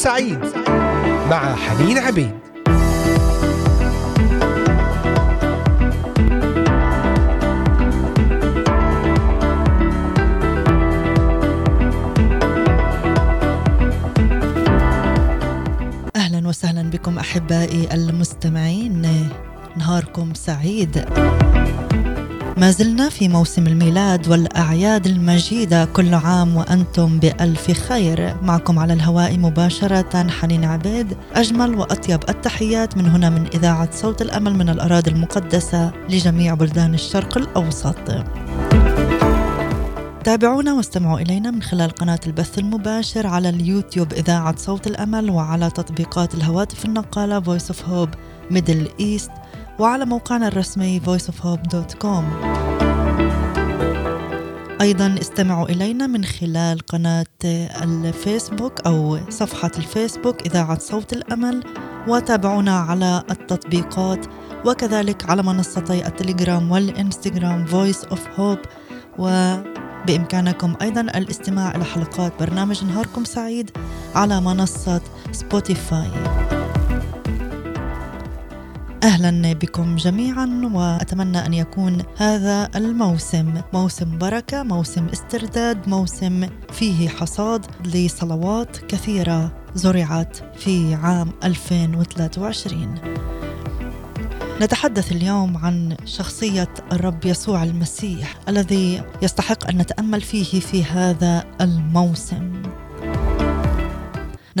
سعيد مع حنين عبيد. أهلا وسهلا بكم أحبائي المستمعين. نهاركم سعيد. ما زلنا في موسم الميلاد والأعياد المجيدة كل عام وأنتم بألف خير. معكم على الهواء مباشرة حنين عبيد أجمل وأطيب التحيات من هنا من إذاعة صوت الأمل من الأراضي المقدسة لجميع بلدان الشرق الأوسط. تابعونا واستمعوا إلينا من خلال قناة البث المباشر على اليوتيوب إذاعة صوت الأمل وعلى تطبيقات الهواتف النقالة Voice of Hope Middle East وعلى موقعنا الرسمي voiceofhope.com أيضا استمعوا إلينا من خلال قناة الفيسبوك أو صفحة الفيسبوك إذاعة صوت الأمل وتابعونا على التطبيقات وكذلك على منصتي التليجرام والإنستغرام Voice of Hope وبإمكانكم أيضا الاستماع إلى حلقات برنامج نهاركم سعيد على منصة سبوتيفاي أهلا بكم جميعا وأتمنى أن يكون هذا الموسم موسم بركة موسم استرداد موسم فيه حصاد لصلوات كثيرة زرعت في عام 2023 نتحدث اليوم عن شخصية الرب يسوع المسيح الذي يستحق أن نتأمل فيه في هذا الموسم.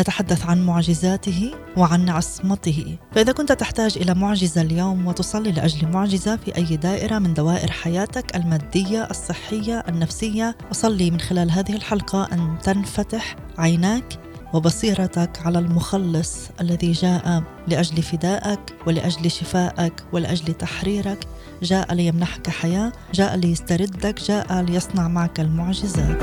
نتحدث عن معجزاته وعن عصمته. فإذا كنت تحتاج إلى معجزة اليوم وتصلي لأجل معجزة في أي دائرة من دوائر حياتك المادية الصحية النفسية أصلي من خلال هذه الحلقة أن تنفتح عيناك وبصيرتك على المخلص الذي جاء لأجل فدائك ولأجل شفائك ولأجل تحريرك. جاء ليمنحك حياة جاء ليستردك جاء ليصنع معك المعجزات.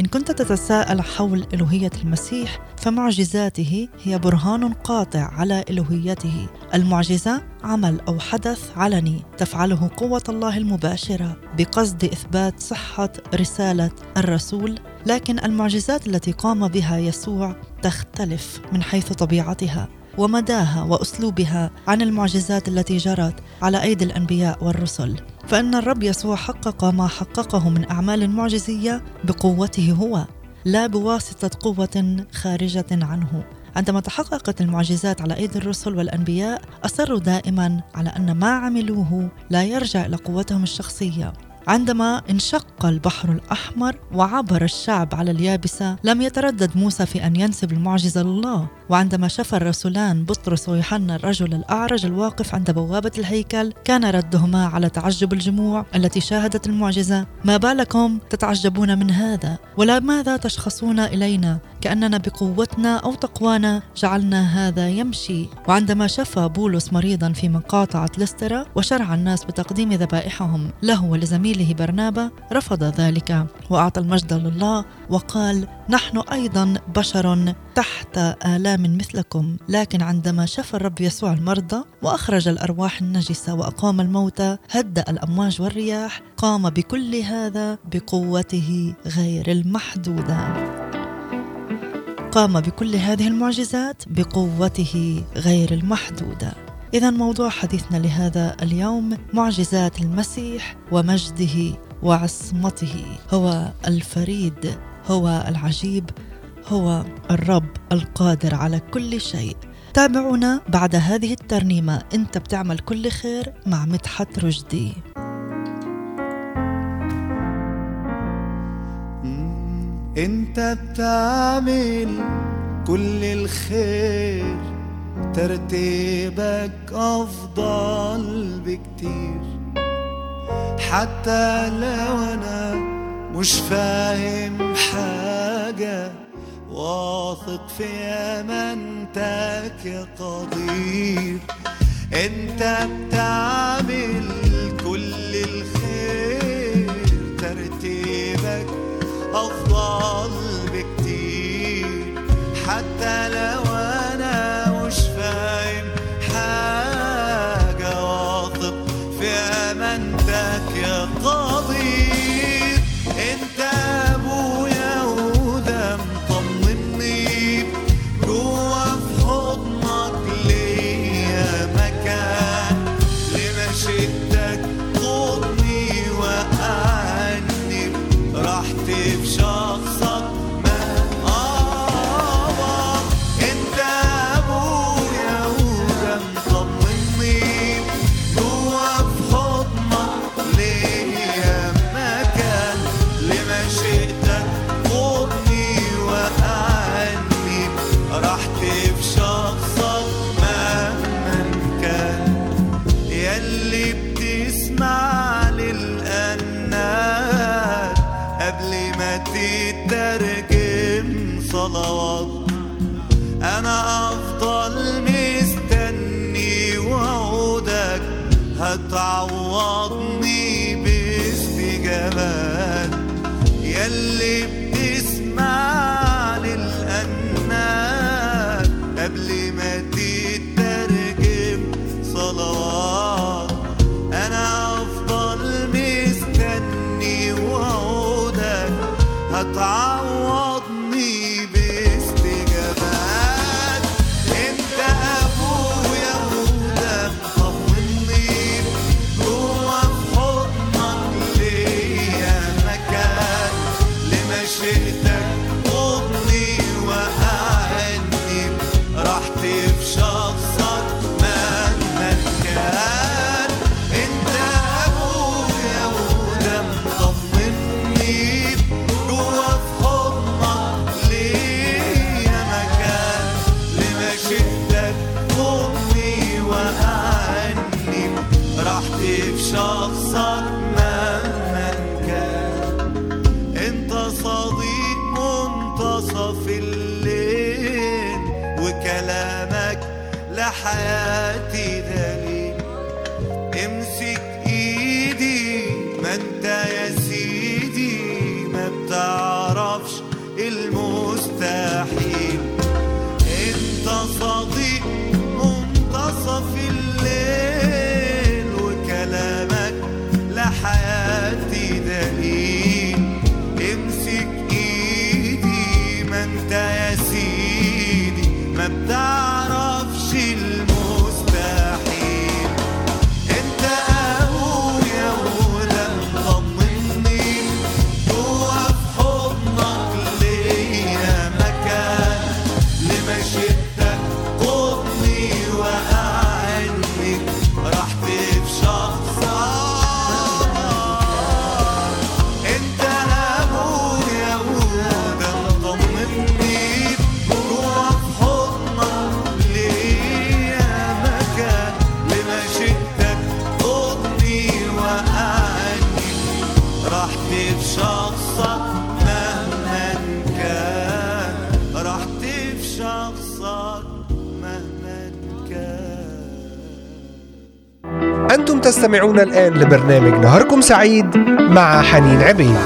إن كنت تتساءل حول إلوهية المسيح فمعجزاته هي برهان قاطع على إلوهيته المعجزة عمل أو حدث علني تفعله قوة الله المباشرة بقصد إثبات صحة رسالة الرسول. لكن المعجزات التي قام بها يسوع تختلف من حيث طبيعتها. ومداها وأسلوبها عن المعجزات التي جرت على أيدي الأنبياء والرسل. فإن الرب يسوع حقق ما حققه من أعمال معجزية بقوته هو لا بواسطة قوة خارجة عنه. عندما تحققت المعجزات على أيدي الرسل والأنبياء أصروا دائما على أن ما عملوه لا يرجع إلى قوتهم الشخصية. عندما انشق البحر الأحمر وعبر الشعب على اليابسة لم يتردد موسى في أن ينسب المعجزة لله. وعندما شفى الرسولان بطرس ويوحنا الرجل الأعرج الواقف عند بوابة الهيكل كان ردهما على تعجب الجموع التي شاهدت المعجزة. ما بالكم تتعجبون من هذا؟ ولا ماذا تشخصون إلينا؟ كأننا بقوتنا أو تقوانا جعلنا هذا يمشي. وعندما شفى بولس مريضا في مقاطعة لسترا وشرع الناس بتقديم ذبائحهم له ولزميله برنابا رفض ذلك وأعطى المجد لله وقال نحن أيضا بشر تحت آلام مثلكم لكن عندما شفى الرب يسوع المرضى وأخرج الأرواح النجسة وأقام الموتى هدأ الأمواج والرياح قام بكل هذا بقوته غير المحدودة. قام بكل هذه المعجزات بقوته غير المحدودة. إذا موضوع حديثنا لهذا اليوم معجزات المسيح ومجده وعصمته. هو الفريد هو العجيب هو الرب القادر على كل شيء. تابعونا بعد هذه الترنيمة. انت بتعمل كل خير مع مدحت رشدي. انت بتعمل كل الخير ترتيبك أفضل بكتير. حتى لو أنا مش فاهم حاجة واثق في أمانتك يا قدير. أنت بتعمل كل الخير. ترتيبك أفضل بكتير. حتى لو يلي بتسمع للأنات قبل ما تترجم صلوات أنا أفضل مستني وعودك. هتعوضني تستمعون الآن لبرنامج نهاركم سعيد مع حنين عبيد.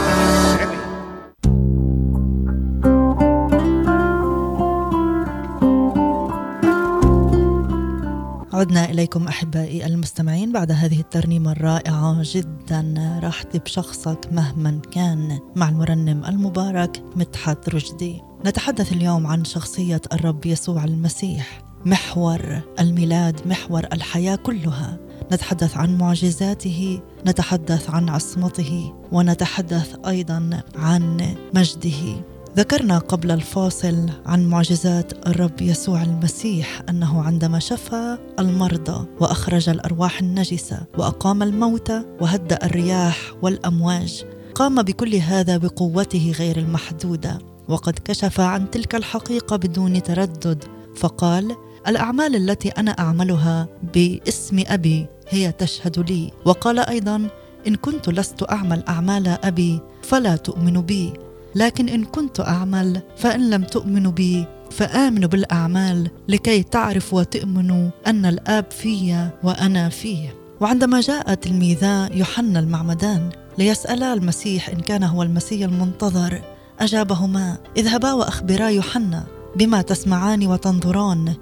عدنا إليكم أحبائي المستمعين بعد هذه الترنيمة الرائعة جدا. راحتي بشخصك مهما كان مع المرنم المبارك مدحت رشدي. نتحدث اليوم عن شخصية الرب يسوع المسيح محور الميلاد محور الحياة كلها. نتحدث عن معجزاته نتحدث عن عصمته ونتحدث أيضا عن مجده. ذكرنا قبل الفاصل عن معجزات الرب يسوع المسيح أنه عندما شفى المرضى وأخرج الأرواح النجسة وأقام الموتى وهدأ الرياح والأمواج قام بكل هذا بقوته غير المحدودة وقد كشف عن تلك الحقيقة بدون تردد فقال الأعمال التي أنا أعملها باسم أبي هي تشهد لي. وقال أيضا إن كنت لست أعمل أعمال أبي فلا تؤمن بي. لكن إن كنت أعمل فإن لم تؤمنوا بي فامنوا بالأعمال لكي تعرفوا وتؤمنوا أن الآب في وأنا فيه وعندما جاء تلميذا يوحنا المعمدان ليسألا المسيح إن كان هو المسيح المنتظر أجابهما اذهبا وأخبرا يوحنا بما تسمعان وتنظران.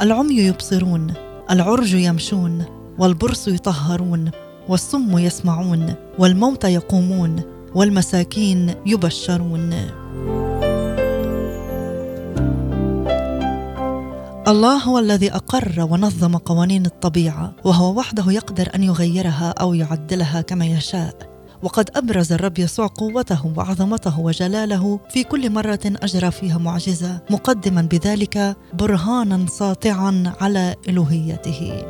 العمي يبصرون العرج يمشون. والبرص يطهرون والصم يسمعون والموتى يقومون والمساكين يبشرون. الله هو الذي أقر ونظم قوانين الطبيعة وهو وحده يقدر أن يغيرها أو يعدلها كما يشاء. وقد أبرز الرب يسوع قوته وعظمته وجلاله في كل مرة أجرى فيها معجزة مقدما بذلك برهانا ساطعا على الوهيته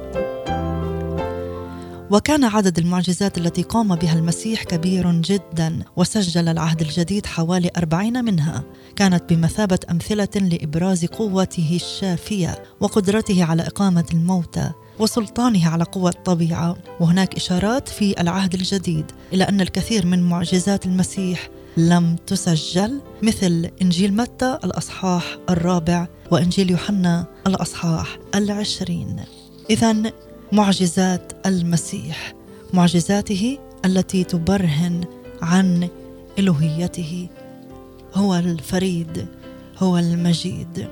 وكان عدد المعجزات التي قام بها المسيح كبير جدا وسجل العهد الجديد حوالي أربعين منها. كانت بمثابة أمثلة لإبراز قوته الشافية وقدرته على إقامة الموتى وسلطانه على قوى الطبيعة. وهناك إشارات في العهد الجديد إلى أن الكثير من معجزات المسيح لم تسجل مثل إنجيل متى الأصحاح الرابع وإنجيل يوحنا الأصحاح العشرين. إذا معجزات المسيح معجزاته التي تبرهن عن الوهيته هو الفريد هو المجيد.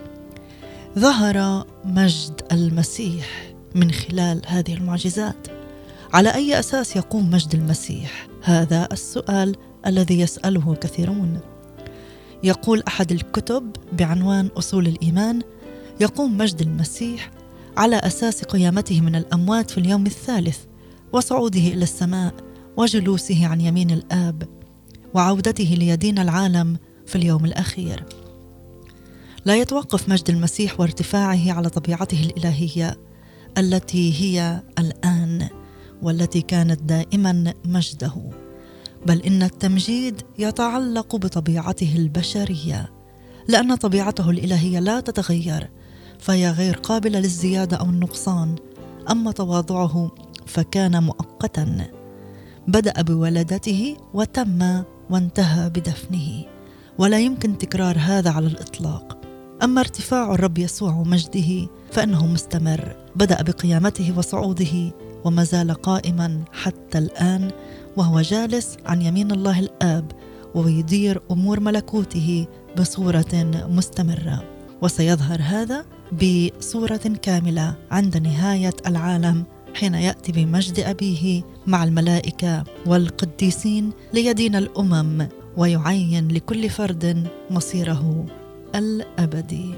ظهر مجد المسيح من خلال هذه المعجزات. على أي أساس يقوم مجد المسيح؟ هذا السؤال الذي يسأله كثيرون. يقول أحد الكتب بعنوان أصول الإيمان يقوم مجد المسيح على أساس قيامته من الأموات في اليوم الثالث وصعوده إلى السماء وجلوسه عن يمين الآب وعودته ليدين العالم في اليوم الأخير. لا يتوقف مجد المسيح وارتفاعه على طبيعته الإلهية التي هي الآن والتي كانت دائما مجده بل إن التمجيد يتعلق بطبيعته البشرية لأن طبيعته الإلهية لا تتغير فهي غير قابلة للزيادة أو النقصان. أما تواضعه فكان مؤقتا. بدأ بولادته وتم وانتهى بدفنه. ولا يمكن تكرار هذا على الإطلاق. أما ارتفاع الرب يسوع ومجده فإنه مستمر. بدأ بقيامته وصعوده وما زال قائما حتى الآن وهو جالس عن يمين الله الآب ويدير أمور ملكوته بصورة مستمرة. وسيظهر هذا بصورة كاملة عند نهاية العالم حين يأتي بمجد أبيه مع الملائكة والقديسين ليدين الأمم ويعين لكل فرد مصيره الأبدي.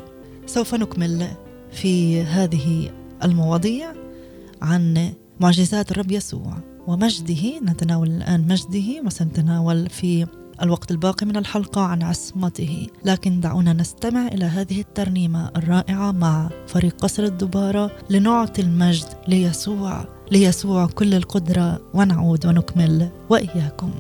سوف نكمل في هذه المواضيع عن معجزات الرب يسوع ومجده. نتناول الآن مجده وسنتناول في الوقت الباقي من الحلقة عن عصمته. لكن دعونا نستمع إلى هذه الترنيمة الرائعة مع فريق قصر الدبارة لنعطي المجد ليسوع ليسوع كل القدرة ونعود ونكمل وإياكم.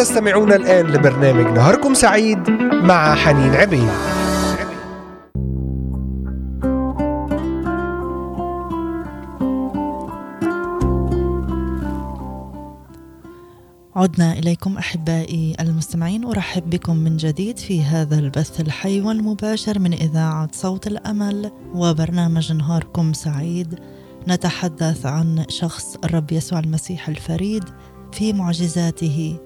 تستمعون الآن لبرنامج نهاركم سعيد مع حنين عبيد. عدنا إليكم أحبائي المستمعين أرحب بكم من جديد في هذا البث الحي والمباشر من إذاعة صوت الأمل وبرنامج نهاركم سعيد. نتحدث عن شخص الرب يسوع المسيح الفريد في معجزاته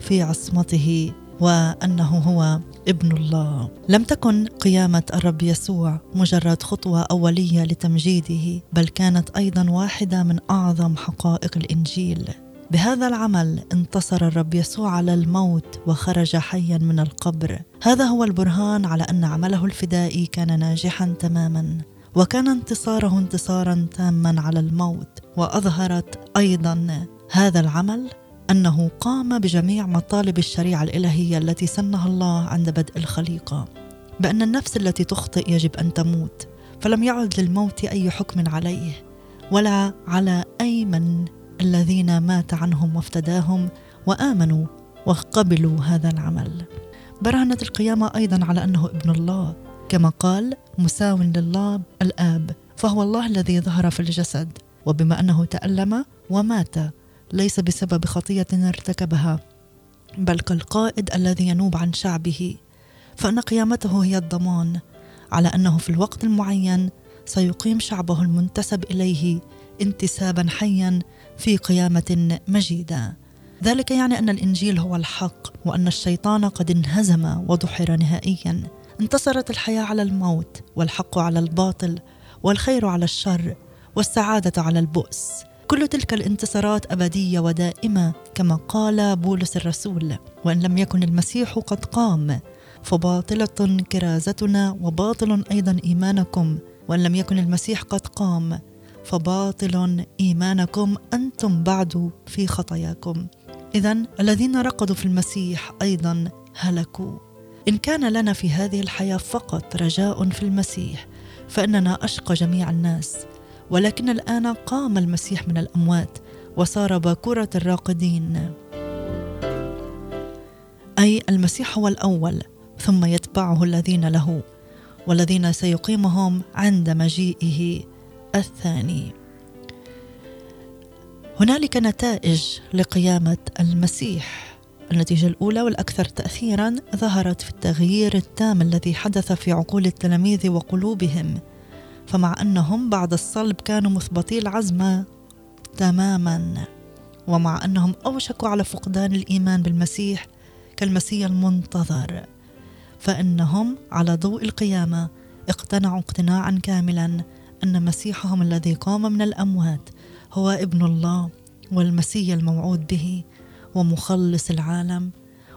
في عصمته وأنه هو ابن الله. لم تكن قيامة الرب يسوع مجرد خطوة أولية لتمجيده بل كانت أيضا واحدة من أعظم حقائق الإنجيل. بهذا العمل انتصر الرب يسوع على الموت وخرج حيا من القبر. هذا هو البرهان على أن عمله الفدائي كان ناجحا تماما وكان انتصاره انتصارا تاما على الموت وأظهرت أيضا هذا العمل أنه قام بجميع مطالب الشريعة الإلهية التي سنها الله عند بدء الخليقة بأن النفس التي تخطئ يجب أن تموت فلم يعد للموت أي حكم عليه ولا على اي من الذين مات عنهم وافتداهم وآمنوا وقبلوا هذا العمل. برهنت القيامة أيضا على أنه ابن الله كما قال مساو لله الآب فهو الله الذي ظهر في الجسد وبما أنه تألم ومات ليس بسبب خطية ارتكبها بل كالقائد الذي ينوب عن شعبه فأن قيامته هي الضمان على أنه في الوقت المعين سيقيم شعبه المنتسب إليه انتسابا حيا في قيامة مجيدة. ذلك يعني أن الإنجيل هو الحق وأن الشيطان قد انهزم ودحر نهائيا. انتصرت الحياة على الموت والحق على الباطل والخير على الشر والسعادة على البؤس. كل تلك الانتصارات أبدية ودائمة كما قال بولس الرسول وإن لم يكن المسيح قد قام فباطلة كرازتنا وباطل أيضا إيمانكم وإن لم يكن المسيح قد قام فباطل إيمانكم أنتم بعد في خطاياكم. اذا الذين رقدوا في المسيح أيضا هلكوا. إن كان لنا في هذه الحياة فقط رجاء في المسيح فإننا أشقى جميع الناس. ولكن الآن قام المسيح من الأموات وصار باكورة الراقدين. أي المسيح هو الأول ثم يتبعه الذين له والذين سيقيمهم عند مجيئه الثاني. هنالك نتائج لقيامة المسيح. النتيجة الأولى والأكثر تاثيرا ظهرت في التغيير التام الذي حدث في عقول التلاميذ وقلوبهم. فمع أنهم بعد الصلب كانوا مثبتي العزم تماما. ومع أنهم أوشكوا على فقدان الإيمان بالمسيح كالمسيح المنتظر. فإنهم على ضوء القيامة اقتنعوا اقتناعا كاملا أن مسيحهم الذي قام من الأموات هو ابن الله والمسيح الموعود به ومخلص العالم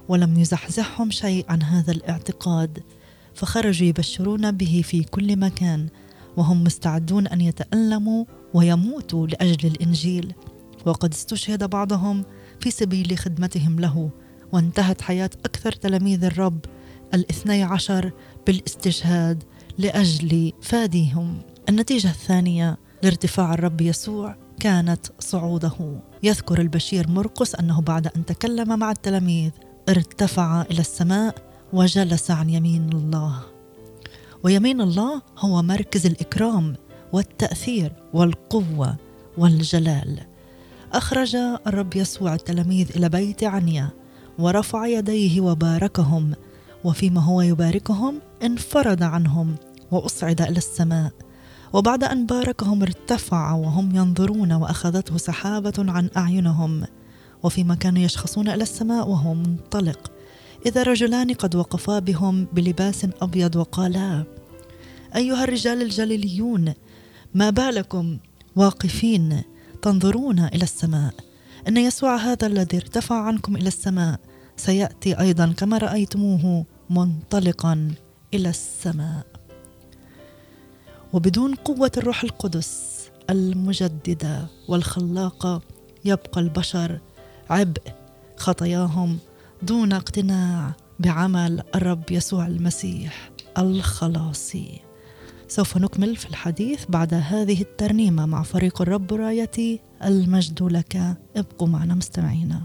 ولم يزحزحهم شيء عن هذا الاعتقاد. فخرجوا يبشرون به في كل مكان وهم مستعدون أن يتألموا ويموتوا لأجل الإنجيل. وقد استشهد بعضهم في سبيل خدمتهم له وانتهت حياة أكثر تلاميذ الرب الاثني عشر بالاستشهاد لأجل فاديهم. النتيجة الثانية لارتفاع الرب يسوع كانت صعوده. يذكر البشير مرقس أنه بعد أن تكلم مع التلاميذ ارتفع إلى السماء وجلس عن يمين الله. ويمين الله هو مركز الإكرام والتأثير والقوة والجلال. أخرج الرب يسوع التلاميذ إلى بيت عنيا ورفع يديه وباركهم وفيما هو يباركهم انفرد عنهم وأصعد إلى السماء. وبعد أن باركهم ارتفع وهم ينظرون وأخذته سحابة عن أعينهم وفيما كانوا يشخصون إلى السماء وهو منطلق. إذا رجلان قد وقفا بهم بلباس أبيض وقالا أيها الرجال الجليليون ما بالكم واقفين تنظرون إلى السماء؟ إن يسوع هذا الذي ارتفع عنكم إلى السماء سيأتي أيضا كما رأيتموه منطلقا إلى السماء. وبدون قوة الروح القدس المجددة والخلاقة يبقى البشر عبء خطاياهم دون اقتناع بعمل الرب يسوع المسيح الخلاصي. سوف نكمل في الحديث بعد هذه الترنيمة مع فريق الرب رايتي المجد لك. ابقوا معنا مستمعينا.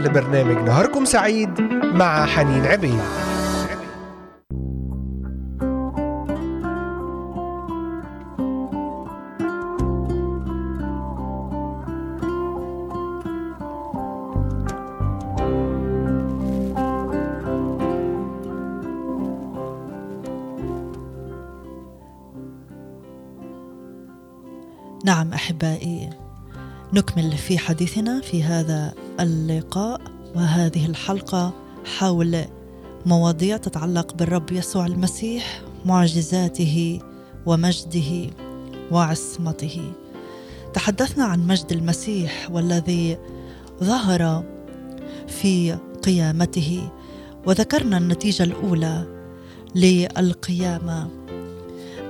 لبرنامج نهاركم سعيد مع حنين عبيد. نعم أحبائي نكمل في حديثنا في هذا اللقاء وهذه الحلقة حول مواضيع تتعلق بالرب يسوع المسيح معجزاته ومجده وعصمته. تحدثنا عن مجد المسيح والذي ظهر في قيامته وذكرنا النتيجة الأولى للقيامة.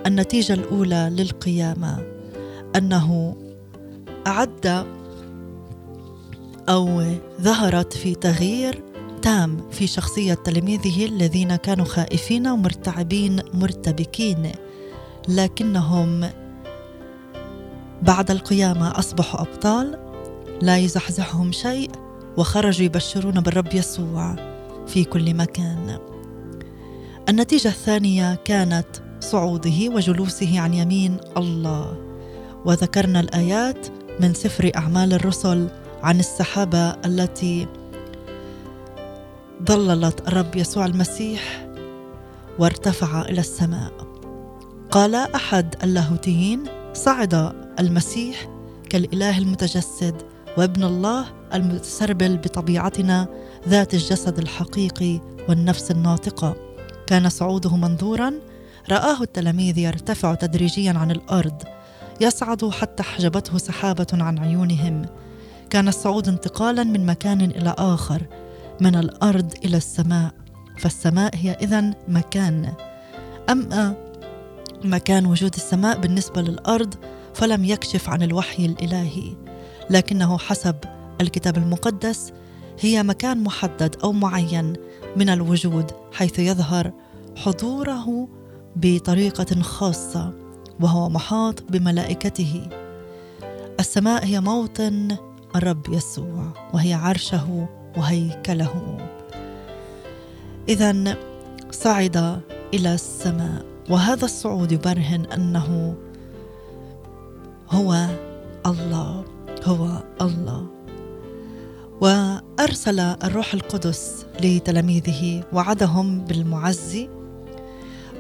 النتيجة الأولى للقيامة أنه أعد أو ظهرت في تغيير تام في شخصية تلاميذه الذين كانوا خائفين ومرتعبين مرتبكين. لكنهم بعد القيامة أصبحوا أبطال لا يزحزحهم شيء وخرجوا يبشرون بالرب يسوع في كل مكان. النتيجة الثانية كانت صعوده وجلوسه عن يمين الله. وذكرنا الآيات من سفر أعمال الرسل عن السحابة التي ظللت الرب يسوع المسيح وارتفع إلى السماء. قال أحد اللاهوتيين صعد المسيح كالإله المتجسد وابن الله المتسربل بطبيعتنا ذات الجسد الحقيقي والنفس الناطقة. كان صعوده منظورا رآه التلاميذ يرتفع تدريجيا عن الأرض يصعد حتى حجبته سحابة عن عيونهم. كان الصعود انتقالا من مكان إلى آخر من الأرض إلى السماء فالسماء هي إذا مكان. أما مكان وجود السماء بالنسبة للأرض فلم يكشف عن الوحي الإلهي لكنه حسب الكتاب المقدس هي مكان محدد أو معين من الوجود حيث يظهر حضوره بطريقة خاصة وهو محاط بملائكته. السماء هي موطن الرب يسوع وهي عرشه وهيكله. اذا صعد إلى السماء وهذا الصعود يبرهن أنه هو الله هو الله. وأرسل الروح القدس لتلاميذه وعدهم بالمعزي.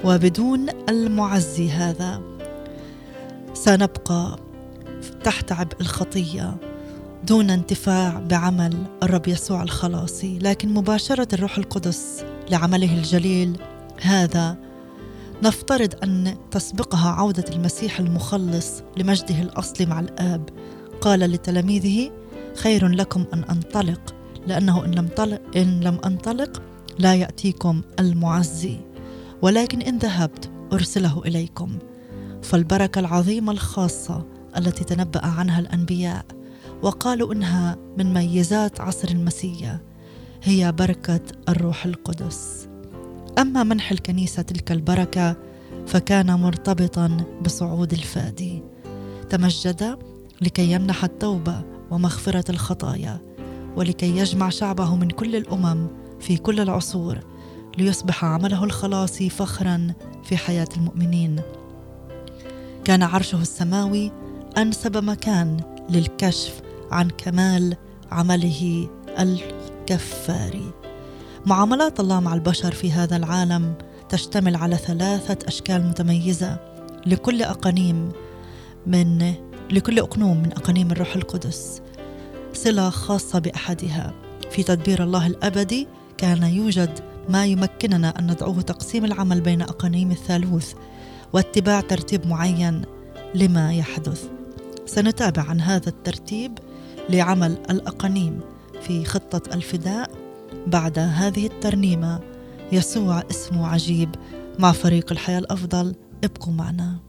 وبدون المعزي هذا سنبقى تحت عبء الخطية. دون انتفاع بعمل الرب يسوع الخلاصي لكن مباشرة الروح القدس لعمله الجليل. هذا نفترض أن تسبقها عودة المسيح المخلص لمجده الأصلي مع الآب. قال لتلاميذه خير لكم أن أنطلق لأنه إن لم, إن لم أنطلق لا يأتيكم المعزي ولكن إن ذهبت أرسله إليكم. فالبركة العظيمة الخاصة التي تنبأ عنها الأنبياء. وقالوا إنها من ميزات عصر المسيح هي بركة الروح القدس. أما منح الكنيسة تلك البركة فكان مرتبطا بصعود الفادي. تمجد لكي يمنح التوبة ومغفرة الخطايا ولكي يجمع شعبه من كل الأمم في كل العصور ليصبح عمله الخلاصي فخرا في حياة المؤمنين. كان عرشه السماوي أنسب مكان للكشف عن كمال عمله الكفاري. معاملات الله مع البشر في هذا العالم تشتمل على ثلاثة أشكال متميزة لكل أقانيم من لكل أقنوم من أقانيم الروح القدس. صلة خاصة بأحدها. في تدبير الله الأبدي كان يوجد ما يمكننا أن ندعوه تقسيم العمل بين أقانيم الثالوث واتباع ترتيب معين لما يحدث. سنتابع عن هذا الترتيب لعمل الأقانيم في خطة الفداء بعد هذه الترنيمة. يسوع اسمه عجيب. مع فريق الحياة الأفضل ابقوا معنا.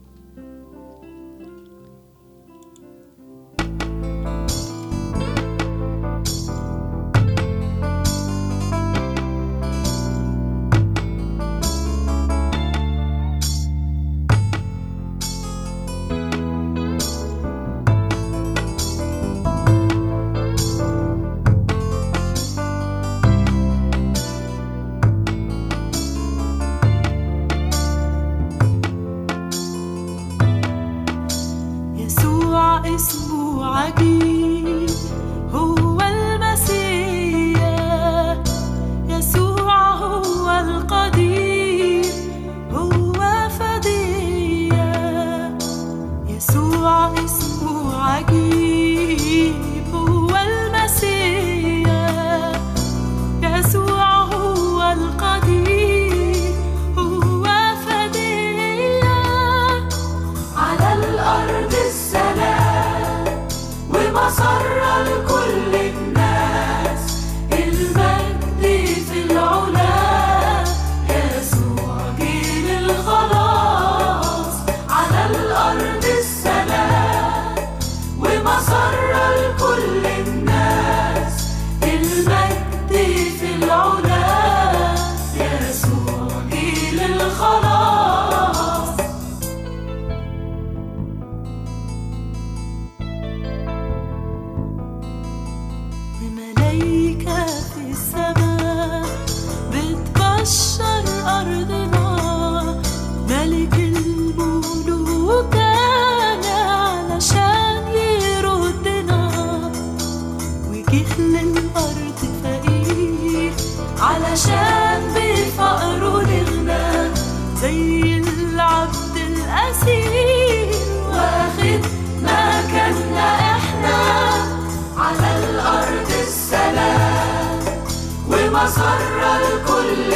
ومسرة لكل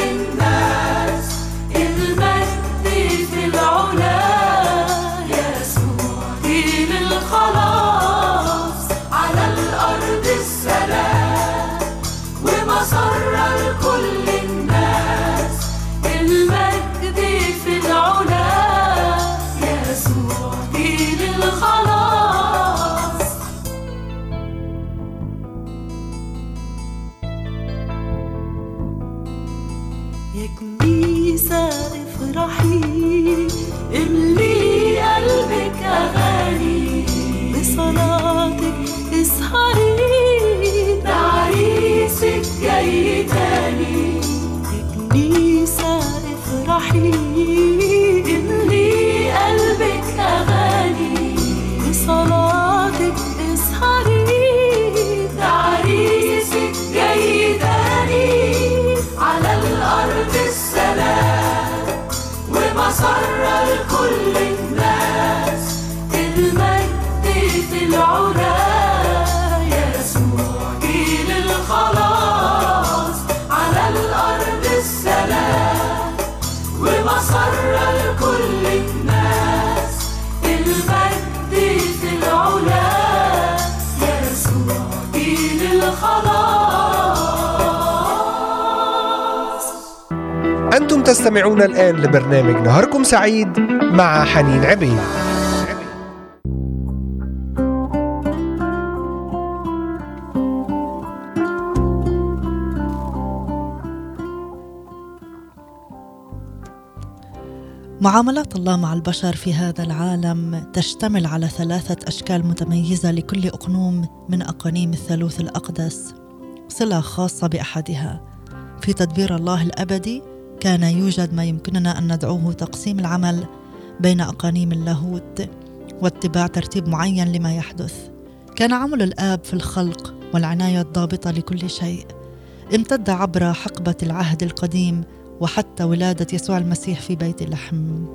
You. أنتم تستمعون الآن لبرنامج نهاركم سعيد مع حنين عبيد. معاملات الله مع البشر في هذا العالم تشتمل على ثلاثة أشكال متميزة لكل أقنوم من أقانيم الثالوث الأقدس. صلة خاصة بأحدها. في تدبير الله الأبدي كان يوجد ما يمكننا أن ندعوه تقسيم العمل بين أقانيم اللاهوت واتباع ترتيب معين لما يحدث. كان عمل الآب في الخلق والعناية الضابطة لكل شيء. امتد عبر حقبة العهد القديم وحتى ولادة يسوع المسيح في بيت لحم.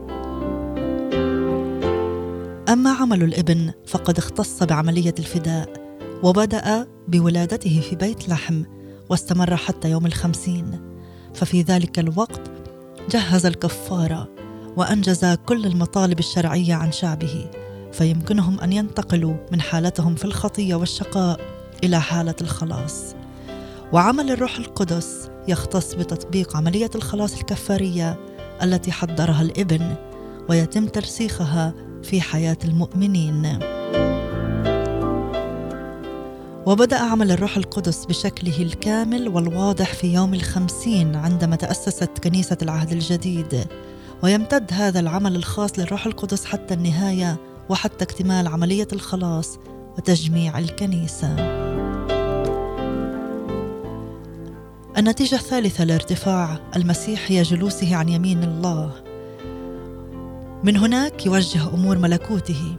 أما عمل الابن فقد اختص بعملية الفداء وبدأ بولادته في بيت لحم واستمر حتى يوم الخمسين. ففي ذلك الوقت جهز الكفارة وأنجز كل المطالب الشرعية عن شعبه فيمكنهم أن ينتقلوا من حالتهم في الخطية والشقاء إلى حالة الخلاص وعمل الروح القدس يختص بتطبيق عملية الخلاص الكفارية التي حضرها الإبن ويتم ترسيخها في حياة المؤمنين. وبدأ عمل الروح القدس بشكله الكامل والواضح في يوم الخمسين عندما تأسست كنيسة العهد الجديد ويمتد هذا العمل الخاص للروح القدس حتى النهاية وحتى اكتمال عملية الخلاص وتجميع الكنيسة. النتيجة الثالثة لارتفاع المسيح هي جلوسه عن يمين الله. من هناك يوجه أمور ملكوته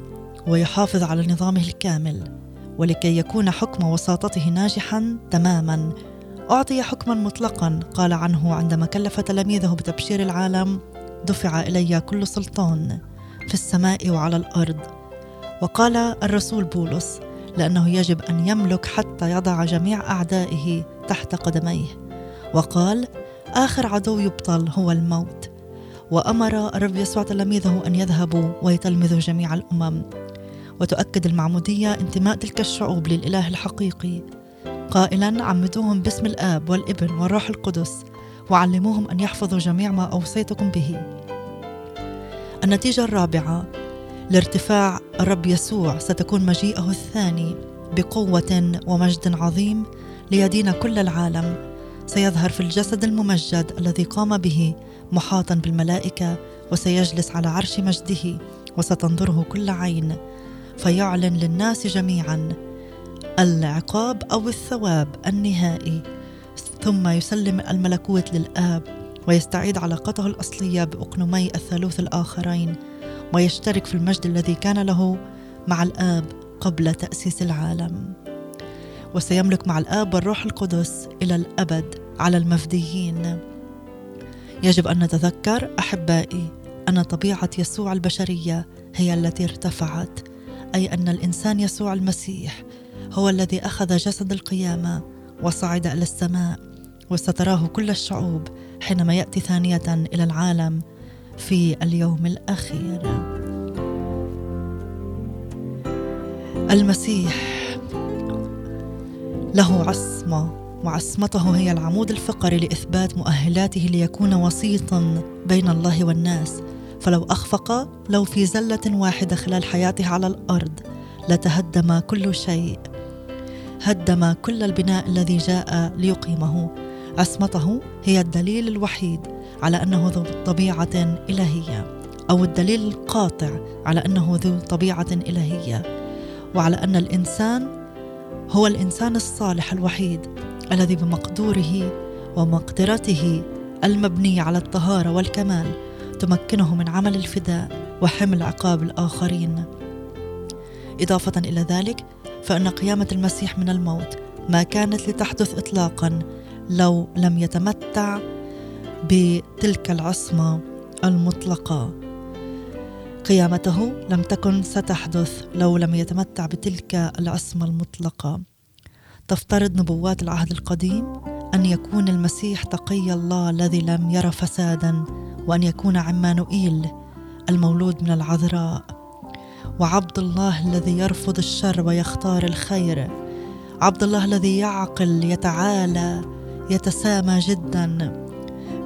ويحافظ على نظامه الكامل ولكي يكون حكم وساطته ناجحا تماما. أعطي حكما مطلقا قال عنه عندما كلف تلاميذه بتبشير العالم دفع إلي كل سلطان في السماء وعلى الأرض. وقال الرسول بولس لأنه يجب أن يملك حتى يضع جميع أعدائه تحت قدميه. وقال آخر عدو يبطل هو الموت. وأمر الرب يسوع تلاميذه أن يذهبوا ويتلمذوا جميع الأمم. وتؤكد المعمودية انتماء تلك الشعوب للإله الحقيقي. قائلا عمدوهم باسم الآب والابن والروح القدس وعلموهم أن يحفظوا جميع ما أوصيتكم به. النتيجة الرابعة لارتفاع الرب يسوع ستكون مجيئه الثاني بقوة ومجد عظيم ليدين كل العالم. سيظهر في الجسد الممجد الذي قام به محاطا بالملائكة وسيجلس على عرش مجده وستنظره كل عين. فيعلن للناس جميعا العقاب أو الثواب النهائي. ثم يسلم الملكوت للآب ويستعيد علاقته الأصلية باقنومي الثالوث الآخرين ويشترك في المجد الذي كان له مع الآب قبل تأسيس العالم. وسيملك مع الآب والروح القدس إلى الأبد على المفديين. يجب أن نتذكر أحبائي أن طبيعة يسوع البشرية هي التي ارتفعت. أي أن الإنسان يسوع المسيح هو الذي أخذ جسد القيامة وصعد إلى السماء وستراه كل الشعوب حينما يأتي ثانية إلى العالم في اليوم الأخير. المسيح له عصمة وعصمته هي العمود الفقري لإثبات مؤهلاته ليكون وسيطا بين الله والناس. فلو أخفق لو في زلة واحدة خلال حياته على الأرض لتهدم كل شيء. هدم كل البناء الذي جاء ليقيمه. عصمته هي الدليل الوحيد على أنه ذو طبيعة إلهية أو الدليل القاطع على أنه ذو طبيعة إلهية. وعلى أن الإنسان هو الإنسان الصالح الوحيد الذي بمقدوره ومقدرته المبنيه على الطهارة والكمال. تمكنه من عمل الفداء وحمل عقاب الآخرين. إضافة إلى ذلك فإن قيامة المسيح من الموت ما كانت لتحدث اطلاقا لو لم يتمتع بتلك العصمة المطلقة. قيامته لم تكن ستحدث لو لم يتمتع بتلك العصمة المطلقة. تفترض نبوات العهد القديم أن يكون المسيح تقي الله الذي لم ير فسادا وأن يكون عمانوئيل المولود من العذراء. وعبد الله الذي يرفض الشر ويختار الخير. عبد الله الذي يعقل يتعالى يتسامى جدا.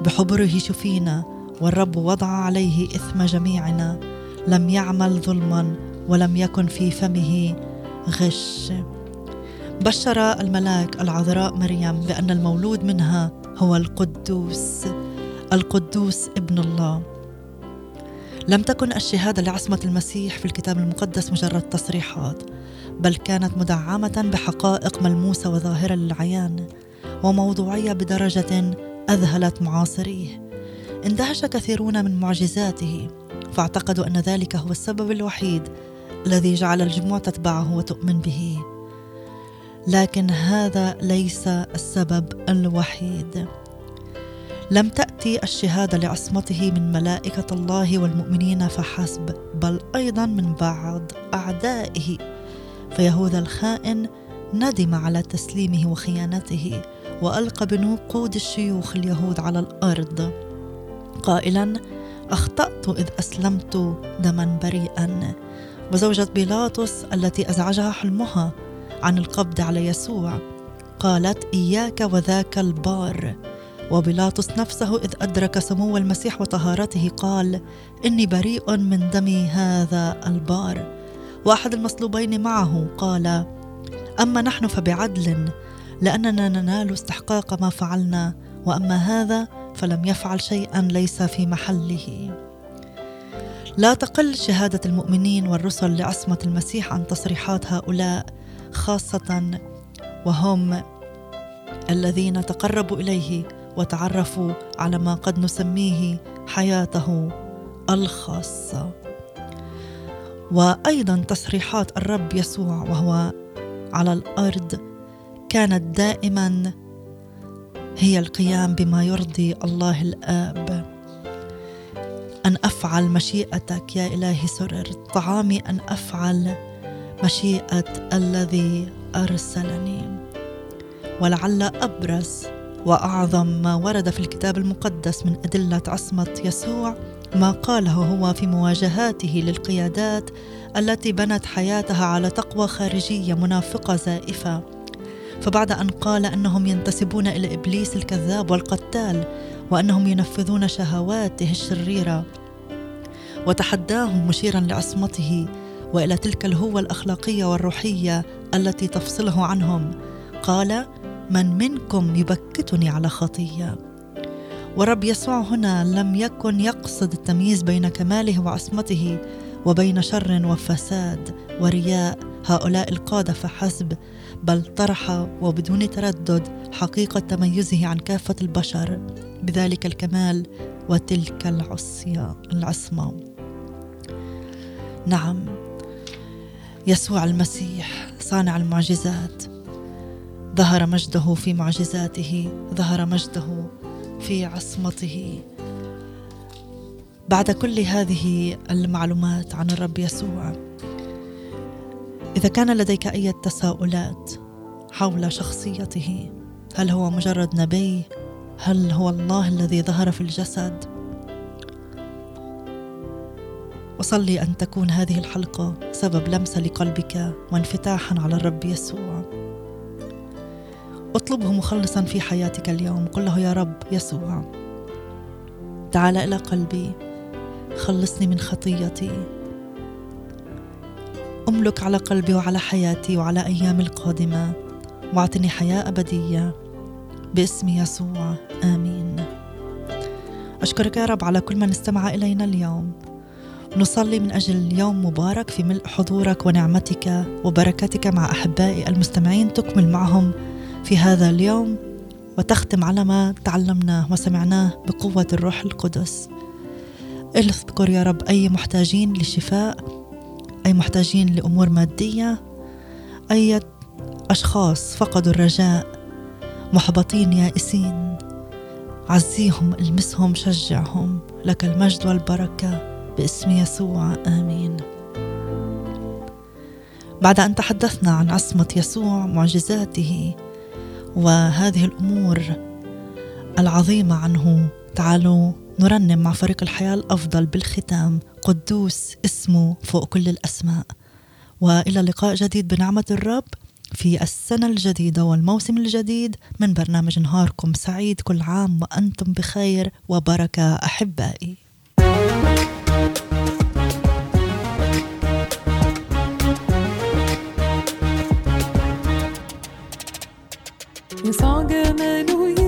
بحبره شفينا والرب وضع عليه إثم جميعنا. لم يعمل ظلما ولم يكن في فمه غش. بشر الملاك العذراء مريم بأن المولود منها هو القدوس. القدوس ابن الله. لم تكن الشهادة لعصمة المسيح في الكتاب المقدس مجرد تصريحات بل كانت مدعمة بحقائق ملموسة وظاهرة للعيان وموضوعية بدرجة أذهلت معاصريه. اندهش كثيرون من معجزاته فاعتقدوا أن ذلك هو السبب الوحيد الذي جعل الجموع تتبعه وتؤمن به. لكن هذا ليس السبب الوحيد. لم تأتي الشهادة لعصمته من ملائكة الله والمؤمنين فحسب بل أيضا من بعض أعدائه. فيهوذا الخائن ندم على تسليمه وخيانته وألقى بنقود الشيوخ اليهود على الأرض. قائلا أخطأت إذ أسلمت دما بريئا. وزوجة بيلاطس التي أزعجها حلمها عن القبض على يسوع. قالت إياك وذاك البار. وبيلاطس نفسه إذ أدرك سمو المسيح وطهارته قال إني بريء من دم هذا البار. وأحد المصلوبين معه قال أما نحن فبعدل لأننا ننال استحقاق ما فعلنا وأما هذا فلم يفعل شيئا ليس في محله. لا تقل شهادة المؤمنين والرسل لعصمة المسيح عن تصريحات هؤلاء خاصة وهم الذين تقربوا إليه وتعرفوا على ما قد نسميه حياته الخاصة. وأيضا تصريحات الرب يسوع وهو على الأرض كانت دائما هي القيام بما يرضي الله الآب. أن أفعل مشيئتك يا إلهي سرر طعامي أن أفعل مشيئة الذي أرسلني. ولعل أبرز وأعظم ما ورد في الكتاب المقدس من أدلة عصمة يسوع ما قاله هو في مواجهاته للقيادات التي بنت حياتها على تقوى خارجية منافقة زائفة. فبعد أن قال أنهم ينتسبون إلى إبليس الكذاب والقتال وأنهم ينفذون شهواته الشريرة وتحداهم مشيرا لعصمته وإلى تلك الهوة الأخلاقية والروحية التي تفصله عنهم قال من منكم يبكتني على خطية. ورب يسوع هنا لم يكن يقصد التمييز بين كماله وعصمته وبين شر وفساد ورياء هؤلاء القادة فحسب بل طرح وبدون تردد حقيقة تميزه عن كافة البشر بذلك الكمال وتلك العصية العصمة. نعم يسوع المسيح صانع المعجزات. ظهر مجده في معجزاته ظهر مجده في عصمته. بعد كل هذه المعلومات عن الرب يسوع إذا كان لديك أي تساؤلات حول شخصيته هل هو مجرد نبي؟ هل هو الله الذي ظهر في الجسد؟ أصلي أن تكون هذه الحلقة سبب لمسة لقلبك وانفتاحا على الرب يسوع. اطلبه مخلصا في حياتك اليوم. قل له يا رب يسوع. تعال إلى قلبي. خلصني من خطيتي. أملك على قلبي وعلى حياتي وعلى أيامي القادمة. واعطني حياة أبدية. باسم يسوع. آمين. أشكرك يا رب على كل من استمع إلينا اليوم. نصلي من أجل يوم مبارك في ملء حضورك ونعمتك وبركتك مع أحبائي المستمعين. تكمل معهم في هذا اليوم وتختم على ما تعلمناه وسمعناه بقوة الروح القدس. اذكر يا رب أي محتاجين لشفاء أي محتاجين لأمور مادية أي أشخاص فقدوا الرجاء محبطين يائسين عزيهم المسهم شجعهم لك المجد والبركة باسم يسوع آمين. بعد أن تحدثنا عن عصمة يسوع معجزاته وهذه الأمور العظيمة عنه. تعالوا نرنم مع فريق الحياة الأفضل بالختام. قدوس اسمه فوق كل الأسماء. وإلى لقاء جديد بنعمة الرب في السنة الجديدة والموسم الجديد من برنامج نهاركم سعيد كل عام وأنتم بخير وبركة أحبائي. يسوع جماله